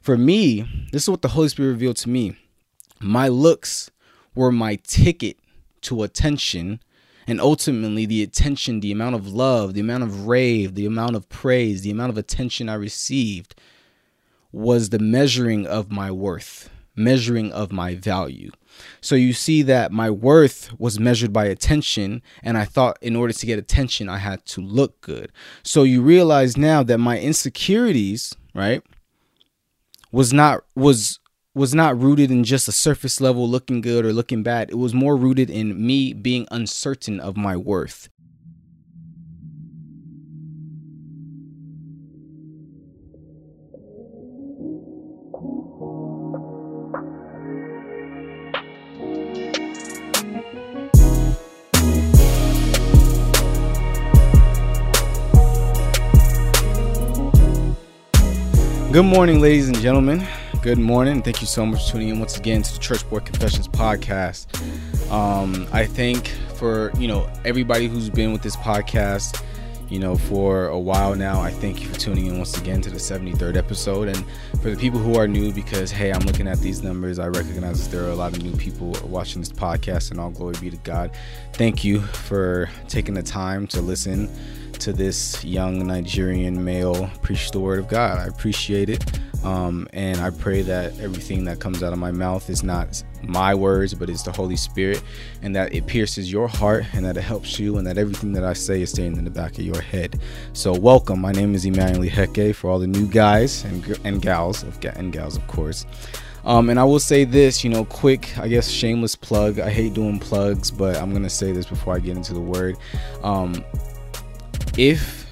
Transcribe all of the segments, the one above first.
For me, this is what the Holy Spirit revealed to me. My looks were my ticket to attention and ultimately the attention, the amount of love, the amount of rave, the amount of praise, the amount of attention I received was the measuring of my worth, measuring of my value. So you see that my worth was measured by attention, and I thought in order to get attention, I had to look good. So you realize now that my insecurities, right, was not was was not rooted in just a surface level looking good or looking bad. It was more rooted in me being uncertain of my worth. Good morning, ladies and gentlemen. Good morning. Thank you so much for tuning in once again to the Church Boy Confessions podcast. Um, I think for you know everybody who's been with this podcast, you know for a while now. I thank you for tuning in once again to the 73rd episode. And for the people who are new, because hey, I'm looking at these numbers, I recognize that there are a lot of new people watching this podcast, and all glory be to God. Thank you for taking the time to listen to this young Nigerian male preach the word of God. I appreciate it. Um, and I pray that everything that comes out of my mouth is not my words, but it's the Holy Spirit, and that it pierces your heart, and that it helps you, and that everything that I say is staying in the back of your head. So, welcome. My name is Emmanuel Heke for all the new guys and, and gals, of, and gals, of course. Um, and I will say this, you know, quick, I guess, shameless plug. I hate doing plugs, but I'm going to say this before I get into the word. Um, if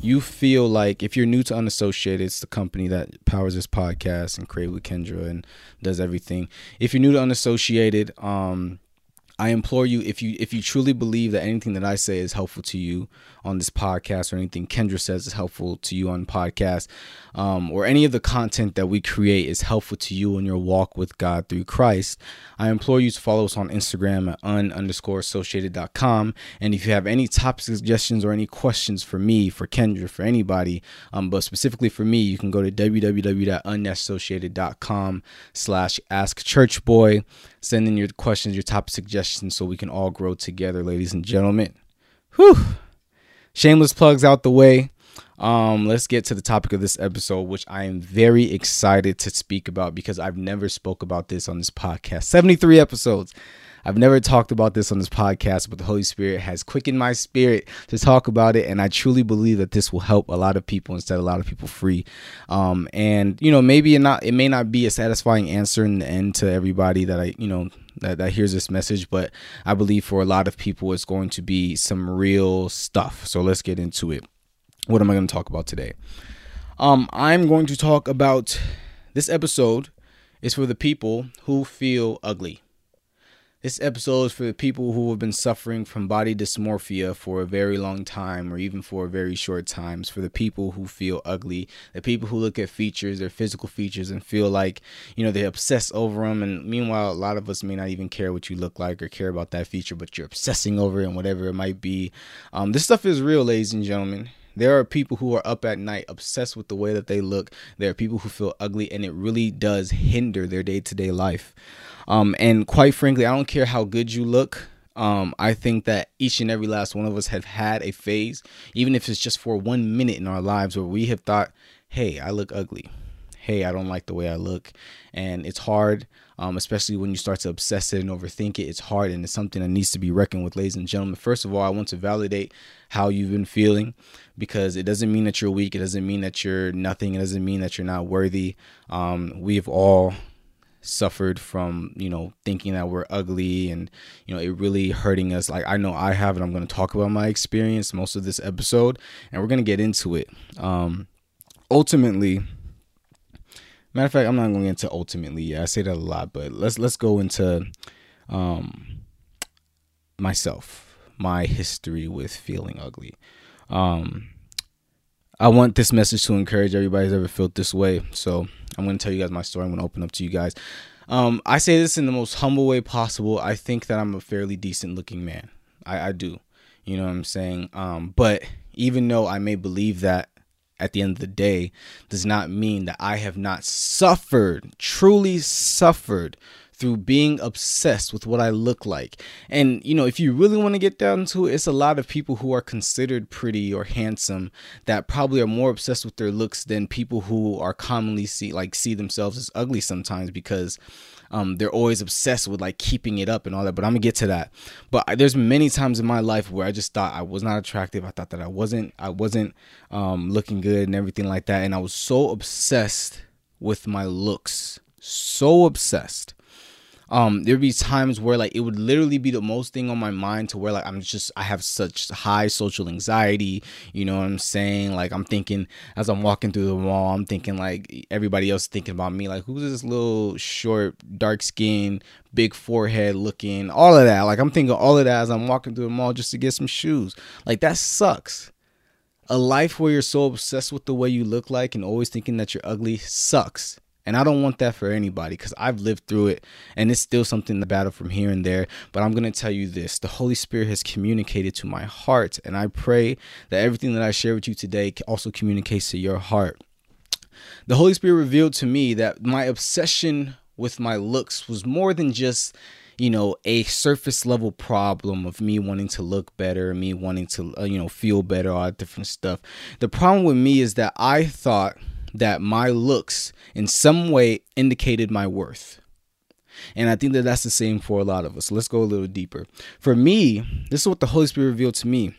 you feel like if you're new to unassociated it's the company that powers this podcast and created with kendra and does everything. If you're new to unassociated um I implore you if you if you truly believe that anything that I say is helpful to you on this podcast or anything Kendra says is helpful to you on podcast um, or any of the content that we create is helpful to you in your walk with God through Christ, I implore you to follow us on Instagram at un underscore associated.com. And if you have any topic suggestions or any questions for me, for Kendra, for anybody, um, but specifically for me, you can go to www.unassociated.com slash ask church boy. Send in your questions, your topic suggestions so we can all grow together, ladies and gentlemen. Whew. Shameless plugs out the way. Um, let's get to the topic of this episode, which I am very excited to speak about because I've never spoke about this on this podcast. 73 episodes. I've never talked about this on this podcast, but the Holy Spirit has quickened my spirit to talk about it, and I truly believe that this will help a lot of people and set a lot of people free. Um, and you know, maybe it not it may not be a satisfying answer in the end to everybody that I you know that, that hears this message, but I believe for a lot of people it's going to be some real stuff. So let's get into it. What am I going to talk about today? Um, I'm going to talk about this episode is for the people who feel ugly. This episode is for the people who have been suffering from body dysmorphia for a very long time or even for a very short times. For the people who feel ugly, the people who look at features, their physical features, and feel like, you know, they obsess over them. And meanwhile, a lot of us may not even care what you look like or care about that feature, but you're obsessing over it and whatever it might be. Um, this stuff is real, ladies and gentlemen. There are people who are up at night obsessed with the way that they look. There are people who feel ugly, and it really does hinder their day to day life. Um, and quite frankly, I don't care how good you look. Um, I think that each and every last one of us have had a phase, even if it's just for one minute in our lives, where we have thought, hey, I look ugly. Hey, I don't like the way I look. And it's hard, um, especially when you start to obsess it and overthink it. It's hard and it's something that needs to be reckoned with, ladies and gentlemen. First of all, I want to validate how you've been feeling because it doesn't mean that you're weak. It doesn't mean that you're nothing. It doesn't mean that you're not worthy. Um, we've all suffered from you know thinking that we're ugly and you know it really hurting us like i know i have and i'm going to talk about my experience most of this episode and we're going to get into it um ultimately matter of fact i'm not going into ultimately yeah i say that a lot but let's let's go into um myself my history with feeling ugly um I want this message to encourage everybody who's ever felt this way. So I'm going to tell you guys my story. I'm going to open up to you guys. Um, I say this in the most humble way possible. I think that I'm a fairly decent looking man. I, I do. You know what I'm saying? Um, but even though I may believe that at the end of the day does not mean that I have not suffered, truly suffered through being obsessed with what I look like. And, you know, if you really want to get down to it, it's a lot of people who are considered pretty or handsome that probably are more obsessed with their looks than people who are commonly see like see themselves as ugly sometimes because um, they're always obsessed with like keeping it up and all that. But I'm gonna get to that. But there's many times in my life where I just thought I was not attractive. I thought that I wasn't. I wasn't um, looking good and everything like that. And I was so obsessed with my looks, so obsessed um there'd be times where like it would literally be the most thing on my mind to where like i'm just i have such high social anxiety you know what i'm saying? Like i'm thinking as i'm walking through the mall i'm thinking like everybody else thinking about me like who's this little short dark skin big forehead looking all of that. Like i'm thinking all of that as i'm walking through the mall just to get some shoes. Like that sucks. A life where you're so obsessed with the way you look like and always thinking that you're ugly sucks and I don't want that for anybody because I've lived through it and it's still something to battle from here and there. But I'm going to tell you this the Holy Spirit has communicated to my heart. And I pray that everything that I share with you today also communicates to your heart. The Holy Spirit revealed to me that my obsession with my looks was more than just you know a surface level problem of me wanting to look better me wanting to uh, you know feel better all that different stuff the problem with me is that i thought that my looks in some way indicated my worth. And I think that that's the same for a lot of us. So let's go a little deeper. For me, this is what the Holy Spirit revealed to me.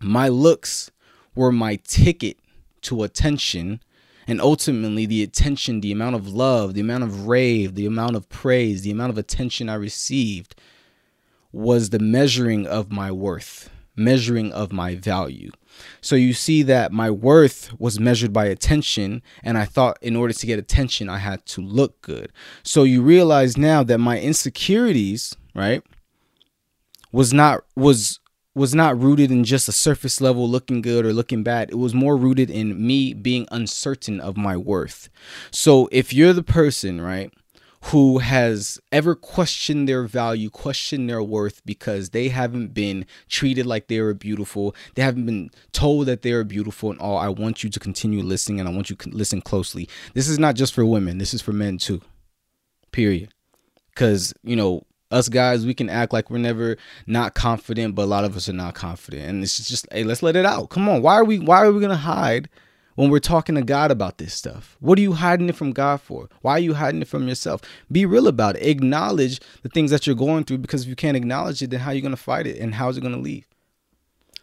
My looks were my ticket to attention and ultimately the attention, the amount of love, the amount of rave, the amount of praise, the amount of attention I received was the measuring of my worth, measuring of my value. So you see that my worth was measured by attention, and I thought in order to get attention, I had to look good. So you realize now that my insecurities, right, was not was was not rooted in just a surface level looking good or looking bad. It was more rooted in me being uncertain of my worth. So if you're the person, right, who has ever questioned their value, questioned their worth because they haven't been treated like they were beautiful. They haven't been told that they are beautiful and all. I want you to continue listening and I want you to listen closely. This is not just for women, this is for men too. Period. Because, you know, us guys, we can act like we're never not confident, but a lot of us are not confident. And it's just, hey, let's let it out. Come on. Why are we why are we gonna hide when we're talking to God about this stuff? What are you hiding it from God for? Why are you hiding it from yourself? Be real about it. Acknowledge the things that you're going through because if you can't acknowledge it, then how are you going to fight it and how is it going to leave?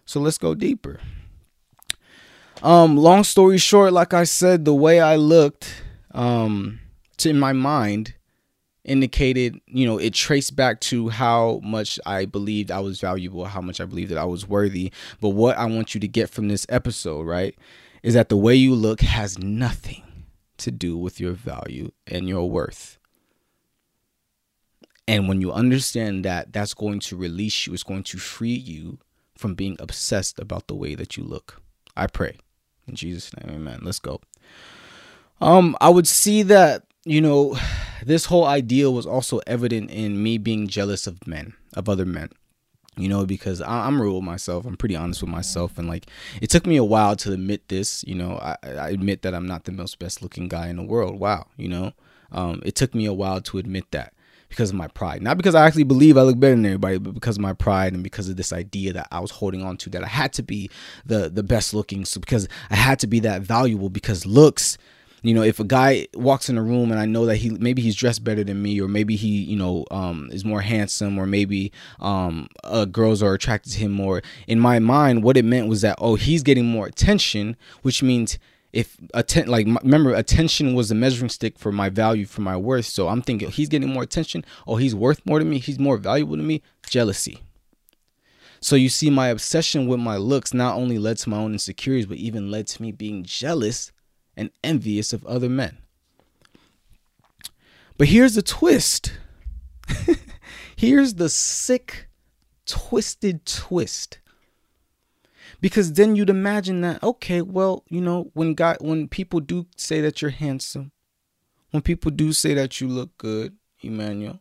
So let's go deeper. Um, long story short, like I said, the way I looked um, to in my mind indicated, you know, it traced back to how much I believed I was valuable, how much I believed that I was worthy. But what I want you to get from this episode, right, is that the way you look has nothing to do with your value and your worth. And when you understand that, that's going to release you, it's going to free you from being obsessed about the way that you look. I pray. In Jesus' name, amen. Let's go. Um, I would see that, you know, this whole idea was also evident in me being jealous of men, of other men you know because I, am real with myself. I'm pretty honest with myself. And like it took me a while to admit this you know. I, I admit that i'm not the most best looking guy in the world. Wow you know? Um, it took me a while to admit that because of my pride. Not because i actually believe i look better than everybody but because of my pride and because of this idea that i was holding on to that i had to be the the best looking so because i had to be that valuable because looks you know if a guy walks in a room and i know that he maybe he's dressed better than me or maybe he you know um, is more handsome or maybe um, uh, girls are attracted to him more in my mind what it meant was that oh he's getting more attention which means if atten- like remember attention was the measuring stick for my value for my worth. So i'm thinking he's getting more attention. Oh he's worth more to me. He's more valuable to me. Jealousy. So you see my obsession with my looks not only led to my own insecurities but even led to me being jealous and envious of other men. But here's the twist. here's the sick, twisted twist. Because then you'd imagine that, okay, well, you know, when God when people do say that you're handsome, when people do say that you look good, Emmanuel,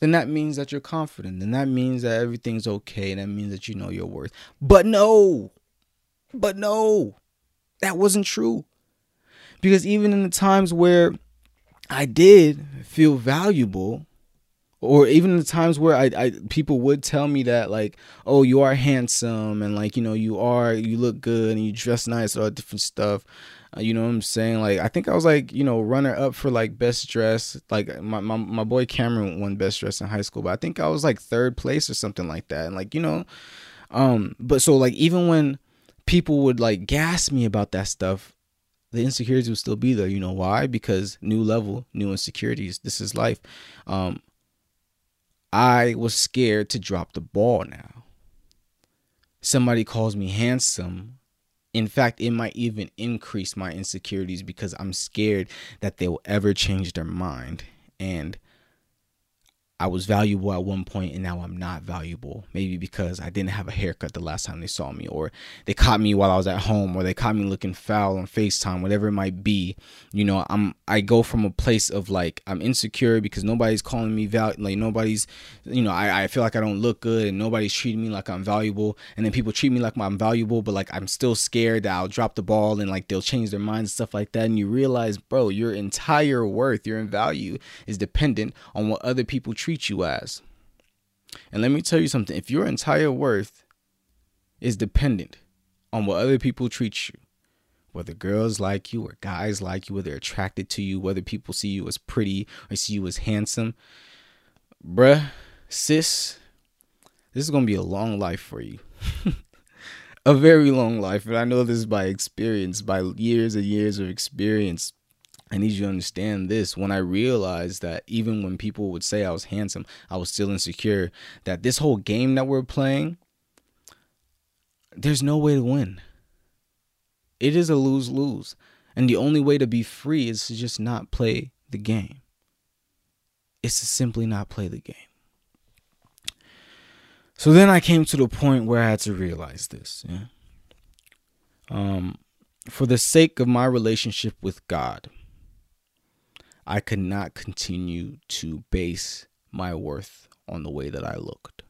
then that means that you're confident. Then that means that everything's okay. That means that you know your worth. But no. But no. that wasn't true. Because even in the times where I did feel valuable, or even in the times where I, I people would tell me that like oh you are handsome and like you know you are you look good and you dress nice all different stuff. Uh, you know what i'm saying? Like i think i was like you know runner up for like best dress. Like my, my, my boy cameron won best dress in high school but i think i was like third place or something like that. And like you know um but so like even when people would like gas me about that stuff the insecurities will still be there you know why because new level new insecurities this is life um I was scared to drop the ball now. Somebody calls me handsome. In fact, it might even increase my insecurities because I'm scared that they will ever change their mind. And I was valuable at one point and now I'm not valuable. Maybe because I didn't have a haircut the last time they saw me, or they caught me while I was at home, or they caught me looking foul on FaceTime, whatever it might be. You know, I'm I go from a place of like I'm insecure because nobody's calling me val like nobody's you know, I, I feel like I don't look good and nobody's treating me like I'm valuable. And then people treat me like I'm valuable, but like I'm still scared that I'll drop the ball and like they'll change their minds and stuff like that. And you realize, bro, your entire worth, your value is dependent on what other people treat treat you as. And let me tell you something if your entire worth is dependent on what other people treat you, whether girls like you or guys like you, whether they're attracted to you, whether people see you as pretty or see you as handsome, bruh, sis, this is going to be a long life for you. a very long life. And I know this by experience, by years and years of experience. I need you to understand this. When I realized that even when people would say I was handsome, I was still insecure, that this whole game that we're playing, there's no way to win. It is a lose lose. And the only way to be free is to just not play the game. It's to simply not play the game. So then I came to the point where I had to realize this. Yeah? Um, for the sake of my relationship with God, I could not continue to base my worth on the way that I looked.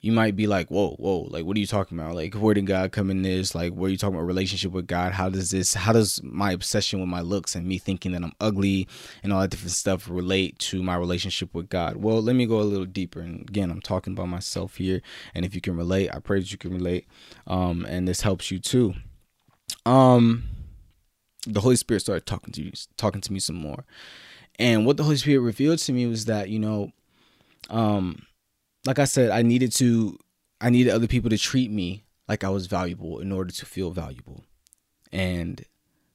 You might be like, whoa, whoa, like, what are you talking about? Like, where did God come in this? Like, what are you talking about? Relationship with God? How does this, how does my obsession with my looks and me thinking that I'm ugly and all that different stuff relate to my relationship with God? Well, let me go a little deeper. And again, I'm talking about myself here. And if you can relate, I pray that you can relate. Um, and this helps you too. Um, the Holy Spirit started talking to you, talking to me some more. And what the Holy Spirit revealed to me was that, you know, um, like I said, I needed to, I needed other people to treat me like I was valuable in order to feel valuable. And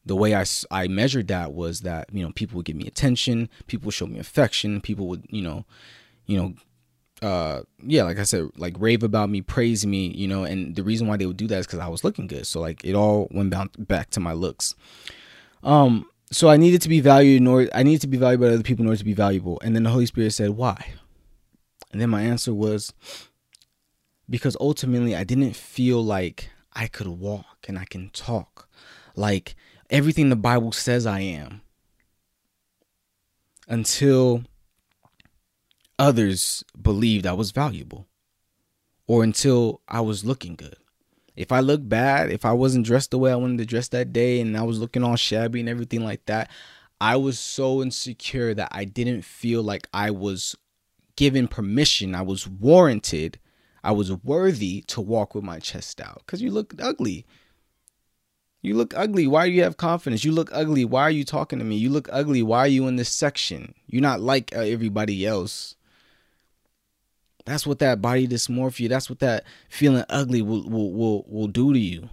the way I, I measured that was that, you know, people would give me attention, people would show me affection, people would, you know, you know, uh yeah like i said like rave about me praise me you know and the reason why they would do that is because i was looking good so like it all went back to my looks um, so I needed to be valued order I needed to be valued by other people in order to be valuable. And then the Holy Spirit said, Why? And then my answer was because ultimately I didn't feel like I could walk and I can talk like everything the Bible says I am until others believed I was valuable or until I was looking good if I look bad, if I wasn't dressed the way I wanted to dress that day and I was looking all shabby and everything like that, I was so insecure that I didn't feel like I was given permission, I was warranted, I was worthy to walk with my chest out cuz you look ugly. You look ugly. Why do you have confidence? You look ugly. Why are you talking to me? You look ugly. Why are you in this section? You're not like everybody else. That's what that body dysmorphia, that's what that feeling ugly will will will, will do to you.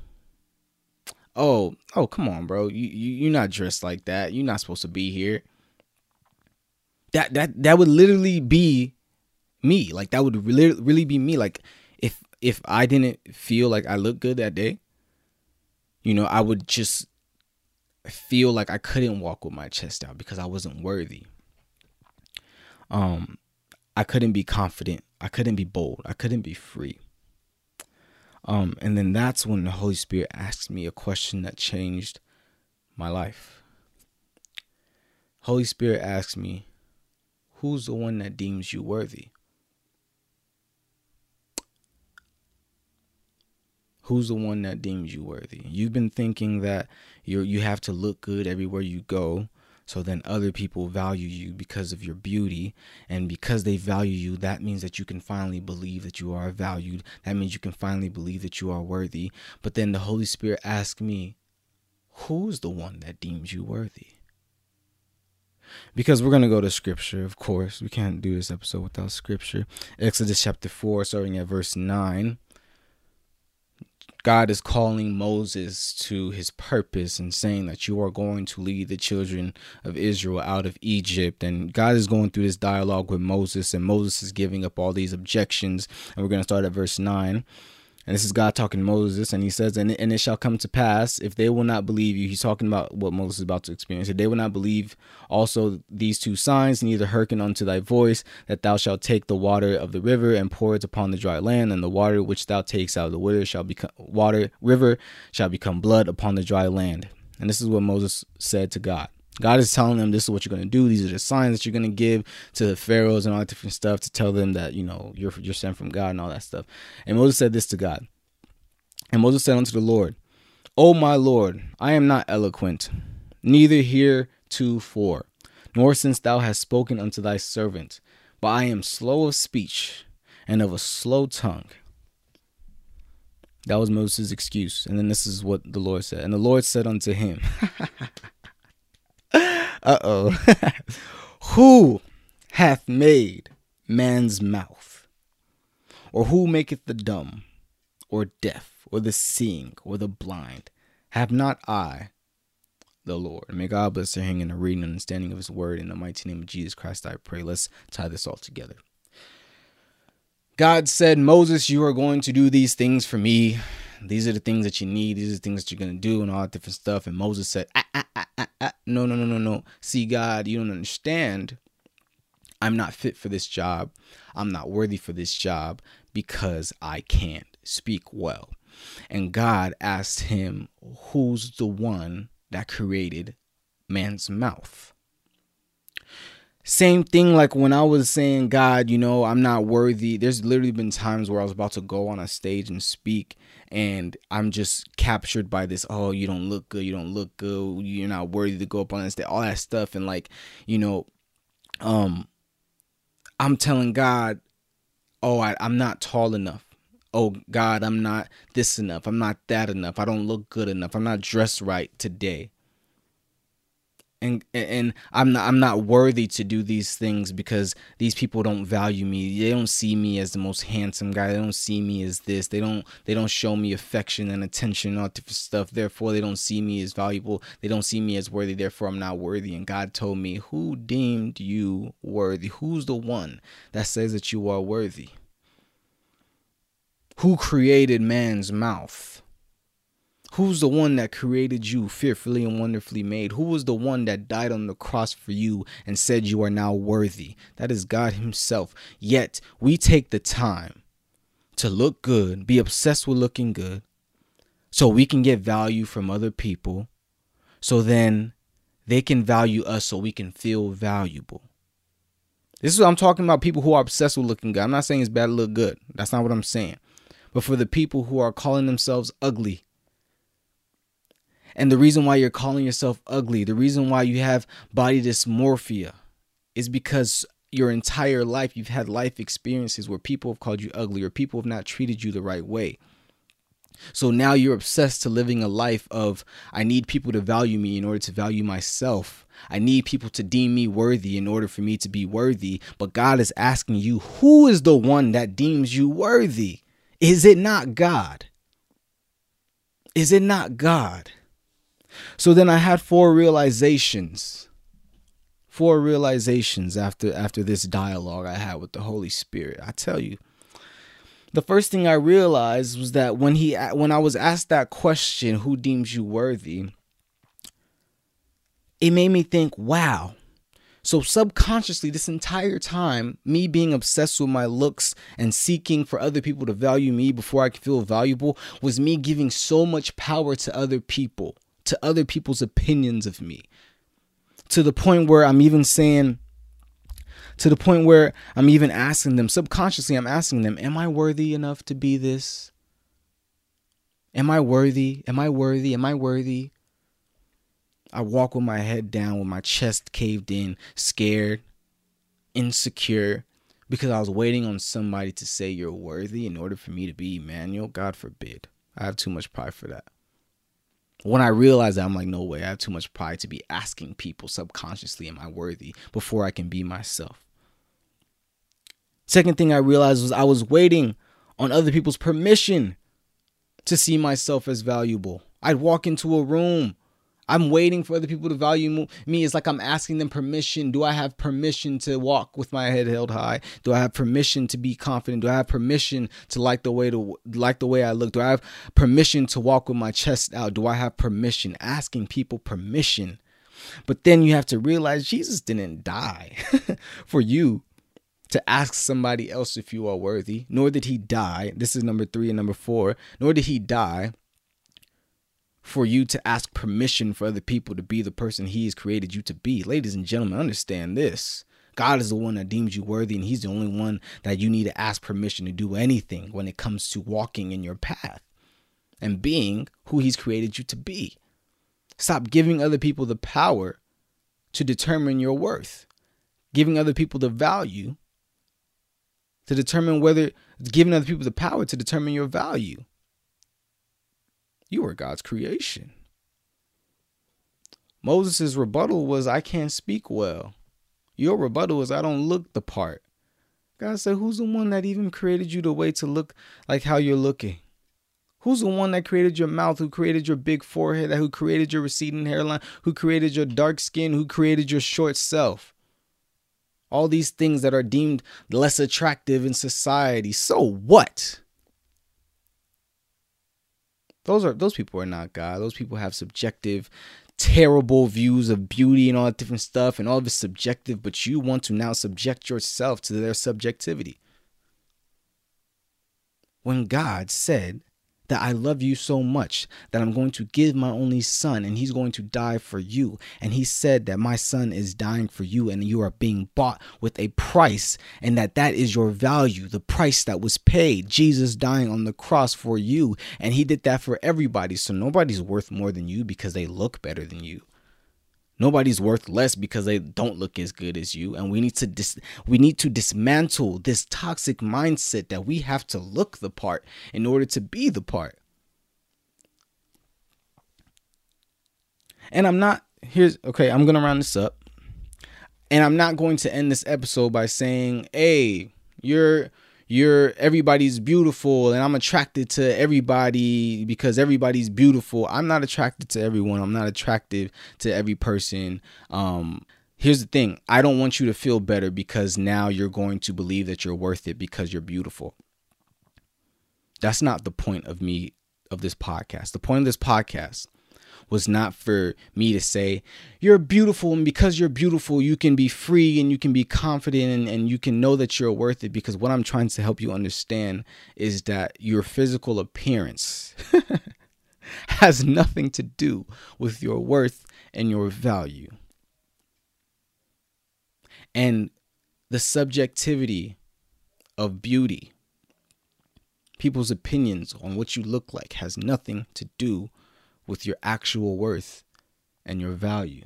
Oh, oh, come on, bro. You, you you're not dressed like that. You're not supposed to be here. That that that would literally be me. Like that would really really be me. Like if if I didn't feel like I looked good that day, you know, I would just feel like I couldn't walk with my chest out because I wasn't worthy. Um I couldn't be confident. I couldn't be bold. I couldn't be free. Um, and then that's when the Holy Spirit asked me a question that changed my life. Holy Spirit asked me, Who's the one that deems you worthy? Who's the one that deems you worthy? You've been thinking that you you have to look good everywhere you go, so then other people value you because of your beauty, and because they value you, that means that you can finally believe that you are valued. That means you can finally believe that you are worthy. But then the Holy Spirit asked me, "Who's the one that deems you worthy?" because we're going to go to scripture, of course. We can't do this episode without scripture. Exodus chapter 4, starting at verse 9. God is calling Moses to his purpose and saying that you are going to lead the children of Israel out of Egypt. And God is going through this dialogue with Moses, and Moses is giving up all these objections. And we're going to start at verse 9. And this is God talking to Moses, and he says, and, and it shall come to pass if they will not believe you. He's talking about what Moses is about to experience. If they will not believe also these two signs, neither hearken unto thy voice, that thou shalt take the water of the river and pour it upon the dry land, and the water which thou takes out of the water shall become water river shall become blood upon the dry land. And this is what Moses said to God. God is telling them this is what you're going to do. These are the signs that you're going to give to the pharaohs and all that different stuff to tell them that you know you're you're sent from God and all that stuff. And Moses said this to God. And Moses said unto the Lord, O my Lord, I am not eloquent, neither heretofore, nor since thou hast spoken unto thy servant, but I am slow of speech and of a slow tongue. That was Moses' excuse. And then this is what the Lord said. And the Lord said unto him, Uh oh. who hath made man's mouth? Or who maketh the dumb, or deaf, or the seeing, or the blind? Have not I, the Lord? May God bless the hearing and the reading and understanding of his word. In the mighty name of Jesus Christ, I pray. Let's tie this all together. God said, Moses, you are going to do these things for me. These are the things that you need. These are the things that you're going to do, and all that different stuff. And Moses said, ah, ah, ah, ah, ah. No, no, no, no, no. See, God, you don't understand. I'm not fit for this job. I'm not worthy for this job because I can't speak well. And God asked him, Who's the one that created man's mouth? Same thing like when I was saying, God, you know, I'm not worthy. There's literally been times where I was about to go on a stage and speak, and I'm just captured by this, oh, you don't look good, you don't look good, you're not worthy to go up on stage, all that stuff. And like, you know, um, I'm telling God, oh, I, I'm not tall enough. Oh God, I'm not this enough. I'm not that enough. I don't look good enough. I'm not dressed right today and and I'm not I'm not worthy to do these things because these people don't value me. They don't see me as the most handsome guy. They don't see me as this. They don't they don't show me affection and attention and all different stuff. Therefore, they don't see me as valuable. They don't see me as worthy. Therefore, I'm not worthy. And God told me, "Who deemed you worthy? Who's the one that says that you are worthy? Who created man's mouth?" Who's the one that created you fearfully and wonderfully made? Who was the one that died on the cross for you and said you are now worthy? That is God Himself. Yet we take the time to look good, be obsessed with looking good, so we can get value from other people, so then they can value us so we can feel valuable. This is what I'm talking about people who are obsessed with looking good. I'm not saying it's bad to look good. That's not what I'm saying. But for the people who are calling themselves ugly, and the reason why you're calling yourself ugly, the reason why you have body dysmorphia is because your entire life you've had life experiences where people have called you ugly or people have not treated you the right way. So now you're obsessed to living a life of I need people to value me in order to value myself. I need people to deem me worthy in order for me to be worthy. But God is asking you, who is the one that deems you worthy? Is it not God? Is it not God? So then I had four realizations. Four realizations after after this dialogue I had with the Holy Spirit. I tell you, the first thing I realized was that when he when I was asked that question, who deems you worthy? It made me think, wow. So subconsciously this entire time, me being obsessed with my looks and seeking for other people to value me before I could feel valuable was me giving so much power to other people to other people's opinions of me to the point where I'm even saying, to the point where I'm even asking them, subconsciously, I'm asking them, Am I worthy enough to be this? Am I worthy? Am I worthy? Am I worthy? I walk with my head down, with my chest caved in, scared, insecure, because I was waiting on somebody to say you're worthy in order for me to be Emmanuel. God forbid. I have too much pride for that. When I realized that, I'm like, no way. I have too much pride to be asking people subconsciously, am I worthy before I can be myself? Second thing I realized was I was waiting on other people's permission to see myself as valuable. I'd walk into a room I'm waiting for other people to value me. It's like I'm asking them permission. Do I have permission to walk with my head held high? Do I have permission to be confident? Do I have permission to like the way to like the way I look? Do I have permission to walk with my chest out? Do I have permission? Asking people permission. But then you have to realize Jesus didn't die for you to ask somebody else if you are worthy, nor did he die. This is number three and number four. Nor did he die for you to ask permission for other people to be the person he has created you to be. Ladies and gentlemen, understand this. God is the one that deems you worthy, and He's the only one that you need to ask permission to do anything when it comes to walking in your path and being who He's created you to be. Stop giving other people the power to determine your worth, giving other people the value to determine whether, giving other people the power to determine your value. You are God's creation. Moses' rebuttal was, I can't speak well. Your rebuttal is, I don't look the part. God said, Who's the one that even created you the way to look like how you're looking? Who's the one that created your mouth, who created your big forehead, who created your receding hairline, who created your dark skin, who created your short self? All these things that are deemed less attractive in society. So what? Those are those people are not God. Those people have subjective, terrible views of beauty and all that different stuff, and all of it's subjective, but you want to now subject yourself to their subjectivity. When God said that I love you so much that I'm going to give my only son and he's going to die for you. And he said that my son is dying for you and you are being bought with a price and that that is your value, the price that was paid. Jesus dying on the cross for you. And he did that for everybody. So nobody's worth more than you because they look better than you. Nobody's worth less because they don't look as good as you and we need to dis- we need to dismantle this toxic mindset that we have to look the part in order to be the part. And I'm not here's okay, I'm to round this up. And I'm not going to end this episode by saying, "Hey, you're you're everybody's beautiful and I'm attracted to everybody because everybody's beautiful. I'm not attracted to everyone. I'm not attractive to every person. Um here's the thing. I don't want you to feel better because now you're going to believe that you're worth it because you're beautiful. That's not the point of me of this podcast. The point of this podcast was not for me to say, you're beautiful, and because you're beautiful, you can be free and you can be confident and, and you can know that you're worth it. Because what I'm trying to help you understand is that your physical appearance has nothing to do with your worth and your value. And the subjectivity of beauty, people's opinions on what you look like, has nothing to do with your actual worth and your value.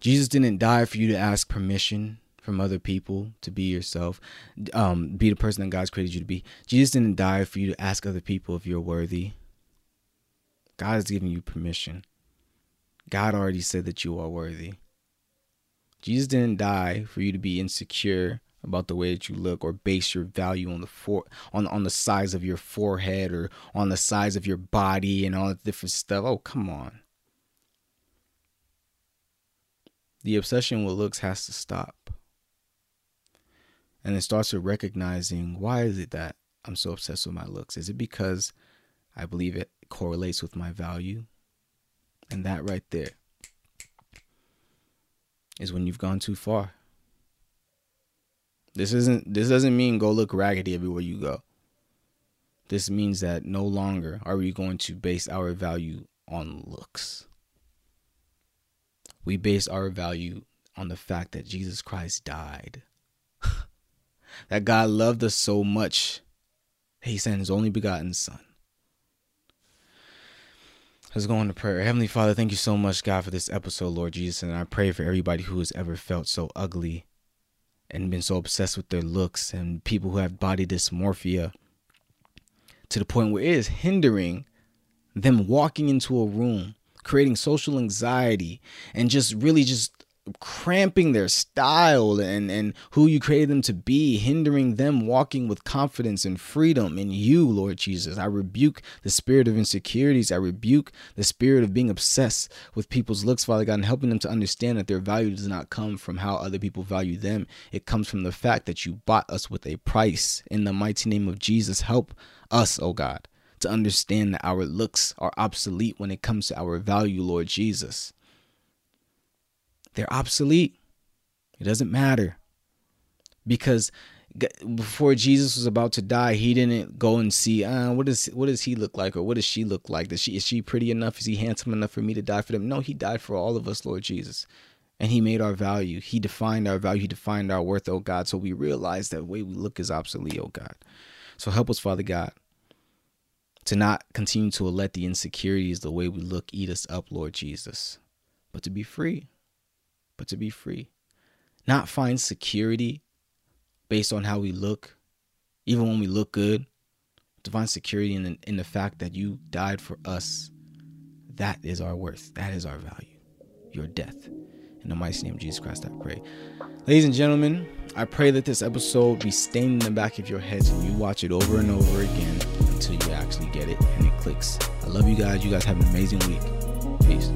Jesus didn't die for you to ask permission from other people to be yourself, um, be the person that God's created you to be. Jesus didn't die for you to ask other people if you're worthy. God has given you permission. God already said that you are worthy. Jesus didn't die for you to be insecure about the way that you look or base your value on the for on on the size of your forehead or on the size of your body and all that different stuff. Oh, come on. The obsession with looks has to stop. And it starts with recognizing why is it that I'm so obsessed with my looks? Is it because I believe it correlates with my value? And that right there is when you've gone too far. This isn't this doesn't mean go look raggedy everywhere you go. This means that no longer are we going to base our value on looks. We base our value on the fact that Jesus Christ died. that God loved us so much He sent his only begotten son. Let's go on to prayer. Heavenly Father, thank you so much, God, for this episode, Lord Jesus. And I pray for everybody who has ever felt so ugly and been so obsessed with their looks and people who have body dysmorphia to the point where it is hindering them walking into a room, creating social anxiety, and just really just cramping their style and and who you created them to be hindering them walking with confidence and freedom in you lord jesus. I rebuke the spirit of insecurities. I rebuke the spirit of being obsessed with people's looks father god and helping them to understand that their value does not come from how other people value them. It comes from the fact that you bought us with a price. In the mighty name of jesus help us oh god to understand that our looks are obsolete when it comes to our value lord jesus they're obsolete. It doesn't matter. Because before Jesus was about to die, he didn't go and see, uh, what does what does he look like or what does she look like? Does she is she pretty enough? Is he handsome enough for me to die for them? No, he died for all of us, Lord Jesus. And he made our value. He defined our value. He defined our worth, oh God. So we realize that the way we look is obsolete, oh God. So help us, Father God, to not continue to let the insecurities, the way we look, eat us up, Lord Jesus, but to be free but to be free. Not find security based on how we look, even when we look good. To find security in the, in the fact that you died for us. That is our worth. That is our value. Your death. In the mighty name of Jesus Christ, I pray. Ladies and gentlemen, I pray that this episode be stained in the back of your heads and you watch it over and over again until you actually get it and it clicks. I love you guys. You guys have an amazing week. Peace.